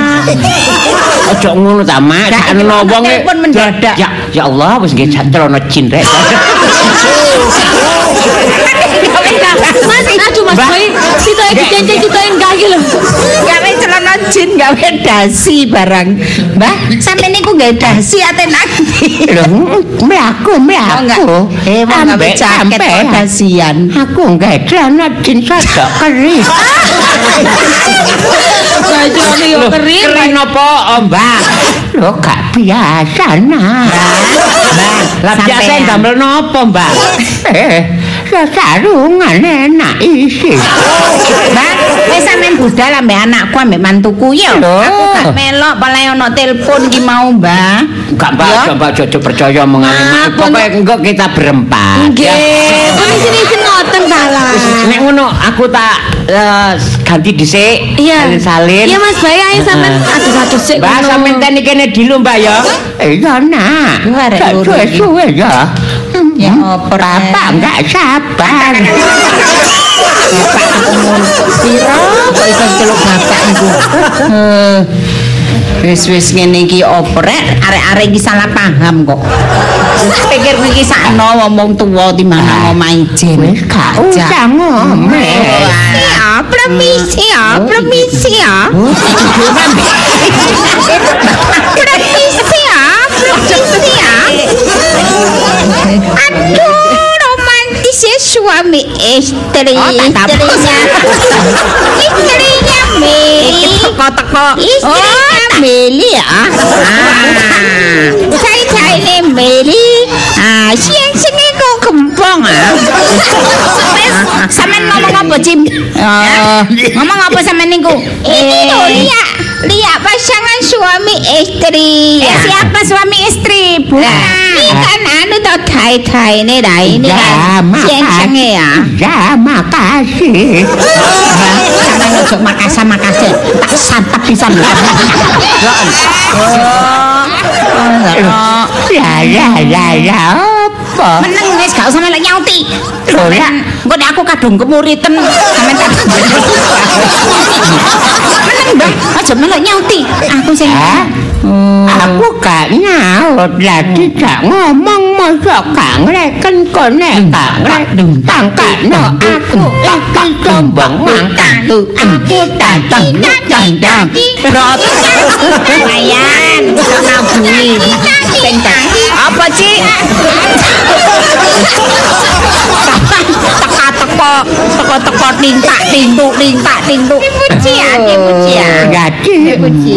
Ojo ngono ta, Mak. Sakno iki wong e- mendadak. Ya ya Allah, wis nggih celana jin rek. [laughs] Mas, Mas Mbak. Boy, kita iki janji kita enggak iki lho. Gawe celana jin, gawe dasi barang. Mbah, sampe niku gawe dasi ate nanti. Lho, mlaku Oh enggak. mlaku. Eh, wong gawe jaket dasian. Aku enggak celana jin sadok keris. Baju aku yo kering. Kering apa, oh, Mbak? Lho, gak biasa, nah. Mbak, lah biasa Sampean. damel napa, Mbak? Eh, sarungan enak isi. Mbak, wis sampean budal ambek anakku ambek mantuku. Lho. Aku gak melok palae ono telepon ki mau, Mbak. Gak Mbak, Ya. coba jojo percaya mengenai Ah, Pokoknya enggak kita berempat. ya. Nggih, pun isin-isin ngoten ta lah. Nek ngono aku tak eh, ganti dhisik. Iya. Salin. Iya Mas Boy, ayo sampean aduh-aduh sik Mbak sampean teni kene dulu Mbak ya. Iya nak. Gak suwe-suwe ya. Ya Hmm, apa? Bapak enggak sabar. Bapak ketemu piro kok iso celuk bapak niku. Eh, Wis wis ngene iki oprek arek-arek iki salah paham kok. Pikir iki sakno ngomong tuwa timbang ngomong jen. Wis gak usah ngomel. Ya, permisi ya, permisi ya. Permisi ya, permisi ya. Aduh, romantis ya suami istri. Istrinya. Istrinya istrinya Meli. Teko-teko. Istrinya Meli ya. Ah. Saya Meli. Ah, siang ah. Wis, sampean ngomong apa, Cim? Eh, ngomong apa sampean niku? Ini Eh, loh lihat, lihat pasangan suami istri. eh, siapa suami istri? Bukan. ini kan anu tau thai-thai ini dah ini Ya, kan siang-siangnya ya. Ya, makasih. Sampeyan ojo makasih makasih. Tak santap pisan. Oh, Ya, ya, ya, ya, apa? meneng wis gak usah melok nyauti. Engko nek aku kadung kemuritan sampean tak. Meneng, Mbah. Aja melok nyauti. Aku sing Hah? Aku gak nyaut lagi gak ngomong masa gak ngereken kone gak ngereken tangkano aku lagi sombong ngangkat tuh aku datang datang Lumayan, bisa ngabui. Sing apa sih? Teka-teko, teko-teko tintak tintuk tintak tintuk. Dipuji ya, dipuji ya. jadi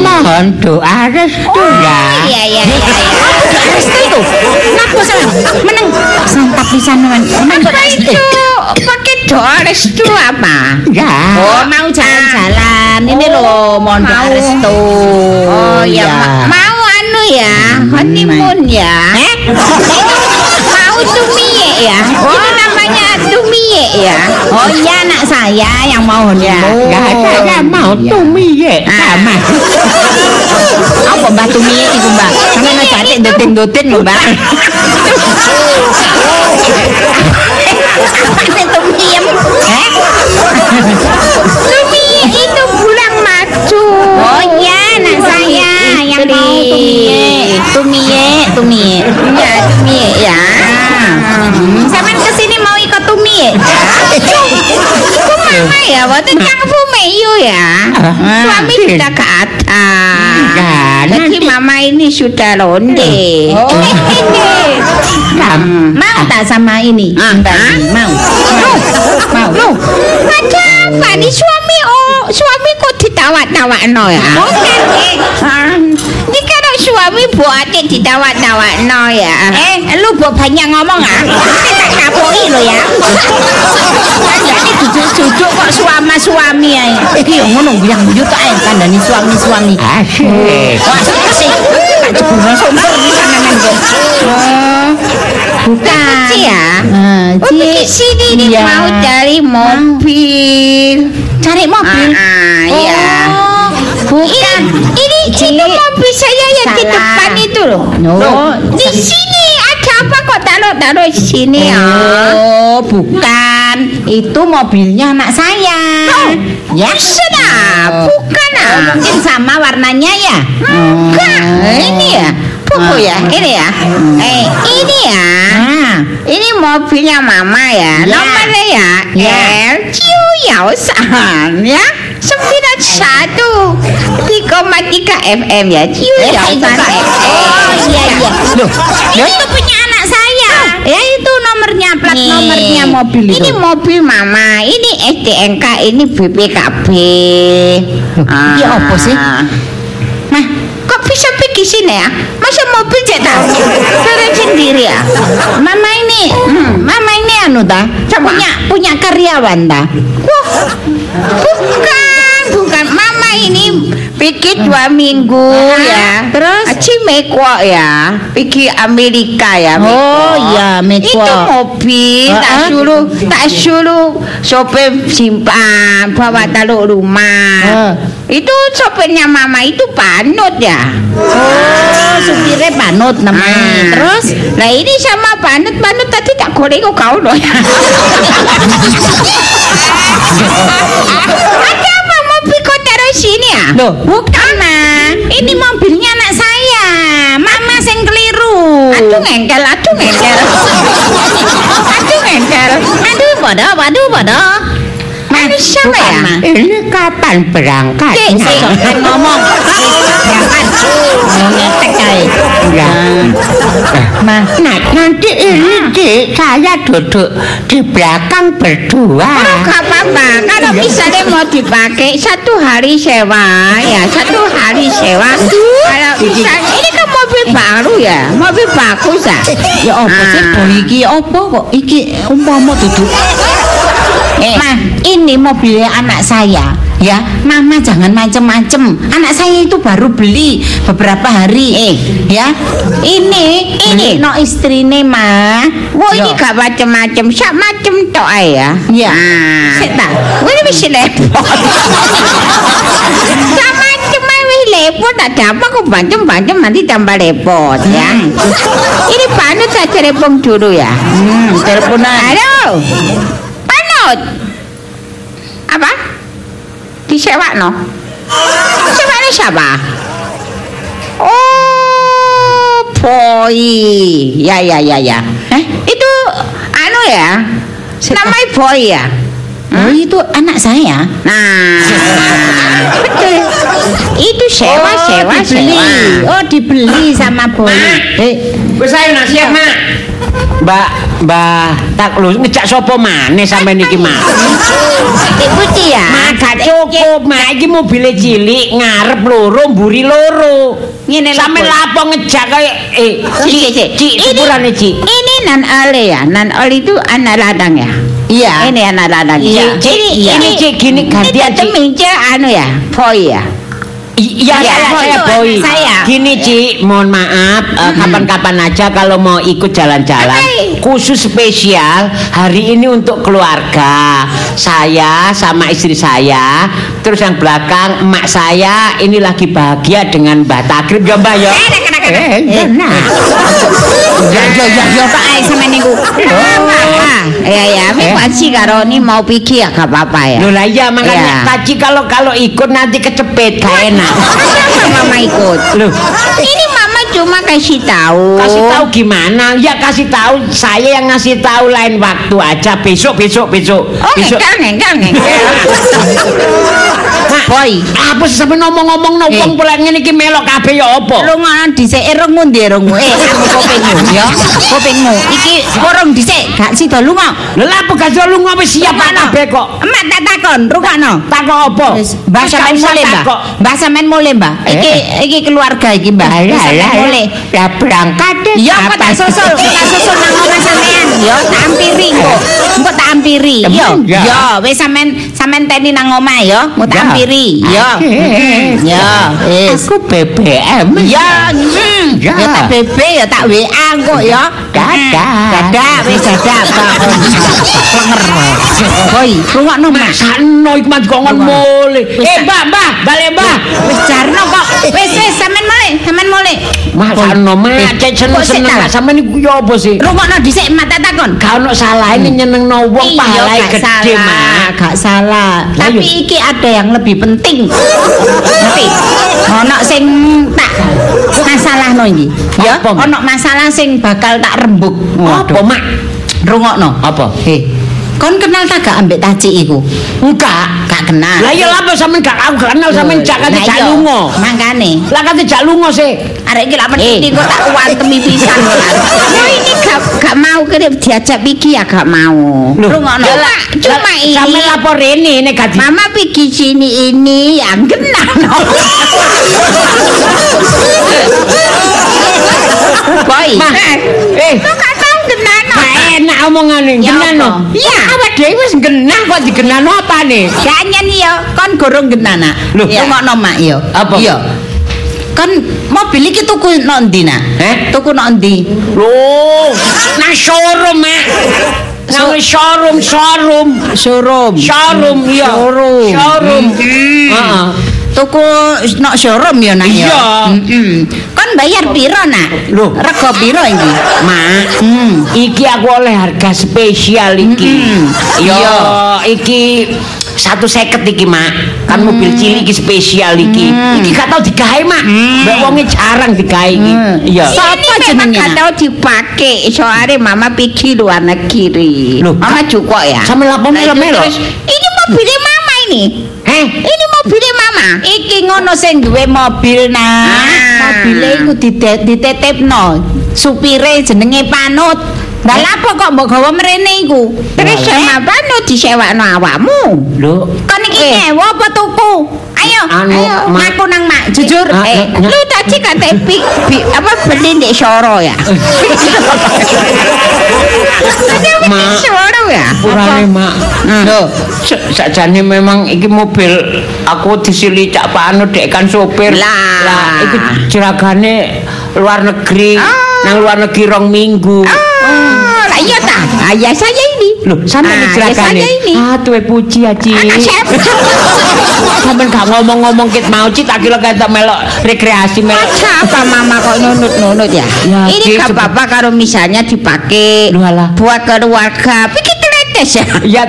mohon doa restu ya Iya, iya, iya. iya. Restu itu. Napa sampean? Meneng santap. Meneng kok Apa itu pakai doa restu apa? ya Oh, mau jalan-jalan. Ini loh, mohon doa restu. Oh ya, ya. ma- mau anu ya, honeymoon ya. Eh? Mau tumie ya. Itu namanya tumie ya. Oh iya anak saya yang mau honeymoon. ya saya mau tumiye sama Apa Mbah Tumi iku Mbah? Sampe ngejati ndoting-ndoting lho Mbah. Sing tumiem. Eh? Tumie itu bulan madu. Oh iya anak saya yang mau tumie. Tumie, tumie. Ya, tumie ya. Hmm. Sampeyan kesini mau ikut tumie? Ku mama ya, waktu cangfu meyu ya. Suami Ah, sudah ke atas. Ya, Jadi nanti- mama ini sudah londe. Oh. [laughs] Mau tak sama ini? Mbak ini, mau. Mau. Mau. Ada apa nih suami oh suami kok ditawak-tawak no ya? Eh. Ini kalau suami buatnya ditawak-tawak no ya. Eh, lu buat banyak ngomong ah. Ini tak kapoi lo ya. [laughs] Kok suami-suami ae. Iki yo ngono guyang-guyu tok ae kandhani suami-suami. asik Wah, sih. Tak jebul sumber iki sampean kok. Oh. Bukan. Ci ya. Nah, Oh, di sini nih Iya. mau cari mobil. Cari mobil. Ah, ah, iya. Oh, bukan. Ini Ci. itu mobil saya yang di depan itu loh. Oh, Di sini apa kok taruh-taruh di sini ya? Oh, bukan. Itu mobilnya anak saya. Ya. Sudah, Oh. bukan Oh, ah. mungkin sama warnanya ya. Enggak, Oh. ini ya. Buku ya, ini ya. Eh, ini ya. Ah. Ini mobilnya mama ya. Ya. Nomornya ya. Ya. L Jiu Yao San ya. 91 3,3 FM ya. Eh, itu, San Kak. FM. Oh, iya, iya. Loh, Ya itu punya. Ya itu nomornya plat Nih. nomornya mobil itu. Ini mobil mama, ini STNK, ini BPKB. Loh, iya apa sih? Mah, kok bisa pergi sini ya? Masa mobil cek tahu? Sendiri ya? Mama ini, hmm, mama ini anu ta, punya punya karyawan. Wah, bukan, bukan. Mama ini pergi dua minggu ya. terus? Aci mekwa ya, pergi Amerika ya. Oh iya, Itu mekwa. mobil tak Ah, ah. suruh tak suruh sopir simpan bawa taruh rumah. Ah. Itu sopirnya mama itu panut ya. Oh, supirnya panut namanya. Ah. Terus Nah ini sama panut panut tadi tak goreng kok kau loh ya. [laughs] Ada mobil taruh sini ya? Loh, bukan ma. Ini mobilnya anak saya. Mama sing keliru. Aduh ngengkel, aduh ngengkel. [laughs] aduh ngengkel. Aduh, bodoh, waduh, bodoh. Siapa bukan, ya? Ma. ini kapan berangkat Cik, [laughs] ngomong. Ngetek kae. Ya. Ma, Nah, nanti ini Cik, saya duduk di belakang berdua. Oh, gak apa-apa. Kalau misalnya mau dipakai satu hari sewa, ya satu hari sewa. Kalau misalnya ini kan mobil baru ya, mobil bagus ya. ya apa sih Ah. iki apa kok iki umpama duduk Eh. Ma, ini mobilnya anak saya. Ya, Mama jangan macem-macem. Anak saya itu baru beli beberapa hari. Eh. ya. Ini, ini no istrine, Ma. Wah ini gak macem-macem, sak macem tok ae ya. Iya. Ah. Sik ta? Wah ini mesti lepot. sak [laughs] macem ae wis lepot, ada apa kok macem-macem nanti tambah lepot ya. Ini panut saya telepon dulu ya. Hmm, teleponan. Halo. Panut. Apa? Disewa no? Sewanya siapa? Oh, boy. Ya ya ya ya. Eh, itu anu ya? Namanya boy ya? Oh, itu anak saya. Nah, betul. Itu sewa, oh, sewa, dibeli. sewa. Oh, dibeli sama boy. Eh, Wis ayo nak siap, Mak. Mbak, Mbak, tak lho ngejak sapa maneh sampean iki, Mak? Ibu ya. Mak, gak cukup, Mak. Iki mobile cilik, ngarep loro, mburi loro. Ngene lho, Sampe lapo ngejak kaya eh cik. Cik, sepurane, Cik. Ini nan ole ya, nan ole itu anak ladang ya. iya. Ini anak ladang. Iya, ini, ini, Cik, gini gantian, Ini Cik. mince anu ya, boy ya. Iya, saya, Boy, saya itu Boy. saya. Gini, Cik, mohon maaf, eh, kapan-kapan aja kalau mau ikut jalan-jalan. Khusus spesial hari ini untuk keluarga. Saya sama istri saya, terus yang belakang emak saya ini lagi bahagia dengan Mbah Takrib ya, Mbah ya. Eh, kena, kena. Eh, Eh, nah. Ya, ya, ya, ya, Pak Ai sama niku. Ah, Ya, ya, Eh. masih karo ini mau pikir ya, gak apa-apa ya. Loh lah iya Iya. makanya tadi kalau kalau ikut nanti kecepet gak enak. Mama ikut? Loh, Ini mama cuma kasih tahu. kasih tahu gimana? Ya kasih tahu saya yang ngasih tahu lain waktu aja besok besok besok. Oh, besok. Ngengkel, ngengkel, [laughs] [laughs] Boy. apa sih sampe ngomong-ngomong no Eh. wong pula ngene iki melok kabeh ya apa? Rungono dhisik irungmu ndi irungmu? Eh, aku kupingmu ya. Kupingmu. Iki urung dhisik, gak sida lunga. Lha apa gak lu ngopo siap kabeh kok? Emak tak takon, rungokno. Takok apa? Wis, Mbah Wis sampean mulai, Mbah. Mbah sampean mulai, Mbah. Iki iki keluarga iki, Mbah. Wis sampean mulai. Ya berangkat. Ya, kok tak susul, tak susul nang omah sampean. Ya, tak ampiri kok. Engko tak ampiri. Ya. ya, wis sampean sampean teni nang omah ya, mau tak Ya. Ampiri. Ya. Eh, [laughs] Ya, wis. Aku BBM. Ya, Ya. ya tak BB ya tak WA kok ya. Dadah. Dadah, wis dadah. Klenger. [laughs] Boy, rungokno Mas. Masakno iku mas kongon mule. Eh, Mbak, Mbak, balik Mbak. Wis jarno kok. Wis wis sampean mulai, sampean mulai. Masakno Mas, cek seneng-seneng Mas. sampean iku ya apa sih? Rungokno dhisik mak tak takon. Gak ono salah ini nyenengno wong gak gede, salah, Mas. gak salah. Lah, Tapi iki ada yang lebih penting. Ngerti? Ono sing tak masalahno iki. Ya, Mak? ono masalah sing bakal tak rembug. Apa, Mak? Rungokno. Apa? Heh. Kon kenal tak gak ambek taci iku? Enggak. Gak kenal. Lah iya lah sampean gak aku gak kenal sampean jak kate Lah jak lunga. Mangkane. Lah kate jak lunga sih. Arek iki lak Eh. medhiti kok tak wantemi pisan. [laughs] Lo ini gak, gak mau kerip diajak pikir ya gak mau. Rungokno. Cuma, cuma ini. Sampe lapor rene nek gak Mama pergi sini ini yang kenal. [laughs] Boy. Eh, kenal. gak enak omongane Ya genano. apa? Iya. Awak dhewe wis genah kok digenano apa nih? Gak nyen yo, kon gorong genana. Loh. Rungokno mak yo. Apa? Iya. Kon mobil iki tuku nang ndi nak? Eh? Tuku nang ndi? Loh, nang showroom, Mak. Nang showroom, showroom. Showroom. Showroom, iya. Showroom. Showroom. Heeh. Tuku nak showroom ya nak ya. Iya. Heeh. Bayar piro nak? Loh. Rego piro iki? Mak, Hmm. iki aku oleh harga spesial iki. Mm-mm. Yo, Iya. iki satu seket iki mak kan mobil cilik iki spesial iki iki gak tau digawe mak mbak wonge jarang digawe iki Mm. iya Siapa ini memang jenenge, gak Nak? tahu dipakai soalnya mama pergi luar negeri Loh, mama juga ya sampe Nah, itu melo-melo? ini mobilnya mama ini heh ini mobilnya mama Iki ngono sing duwe mobil nak. Ah. mobile iku dititipno. Supire jenenge Panut. Lah lha apa kok mbok gawa mrene iku? Terus sama panu disewakno awakmu. Lho, Kon iki Eh. nyewa apa tuku? Ayo, Anu, ayo, ngaku nang Mak, jujur. Ah, Eh, Nya- lu tadi bi, bi, apa beli di Soro ya? [laughs] Mak. Soro ya? Purane mak. Hmm. Lho, sa- sakjane memang iki mobil aku disili cak panu dek kan sopir. Lah. Lah iki jeragane luar negeri. Ah. Nang luar negeri rong minggu. Oh, lah iya ta? Ah, ya saya ini. Loh, sampe Ah, jeragane. saya ini. Ah, tuwe puji Aji. Sampeyan gak ngomong-ngomong kit mau Ci tak kira ketok melok rekreasi melok. Apa mama kok nunut-nunut ya? Ya, ini gak apa-apa kalau misalnya dipakai buat keluarga. Pikir kretes ya. Ya.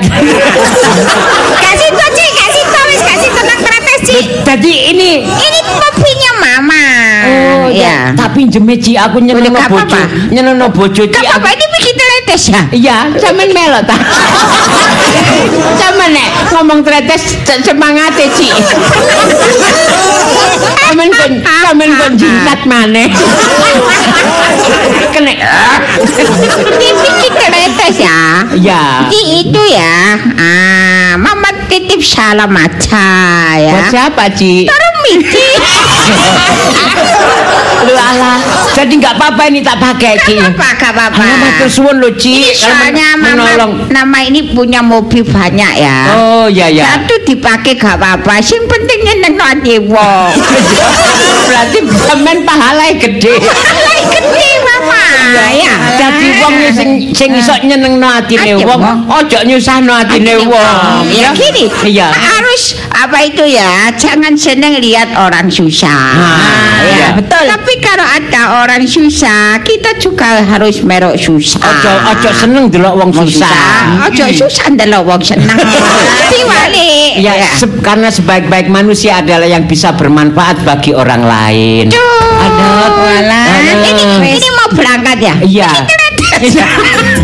kasih tuh Ci, kasih tuh wis kasih tenang kretes Ci. Jadi ini Ini mobilnya mama. Oh ya, tak pinjem Ci aku gak bojo. Nyenengno bojo Ci. Gak apa-apa ini pikir kretes ya. Iya, sampean melok ta. [laughs] Sampeyan nek ngomong tretes se- semangat e, Ci. Sampeyan kon sampeyan kon jimat maneh. Kene. Ini pikir kretes ya. Ya. Jadi itu ya. Ah, mama titip salam aja ya. Buat siapa, Ci? Taruh [laughs] Lu alah. Jadi enggak apa-apa ini tak pakai, Ci. apa gak apa-apa. Alah matur suwun lho, Ci. Ini soalnya menolong. nama ini punya mobil banyak ya. Oh, ya ya. Satu dipakai gak apa-apa. Sing penting nyeneng ati wong. [laughs] Berarti sampean pahalanya gede. Lah gede mama. Ya. Dadi wong sing sing iso nyenengno atine Ati wong, wong. ojo nyusahno atine wong. Ya gini. Iya. Harus apa itu ya? Jangan seneng lihat orang susah. Ah, iya. betul. Tapi kalau ada orang susah, kita juga harus merok susah. Ojo ojo seneng delok wong Wong susah. Ojo susah ndelok wong seneng. [laughs] Diwali. Ya, se- karena sebaik-baik manusia adalah yang bisa bermanfaat bagi orang lain. Aduh, Aduh. Aduh. Ini ini mau berangkat ya? Iya. [laughs]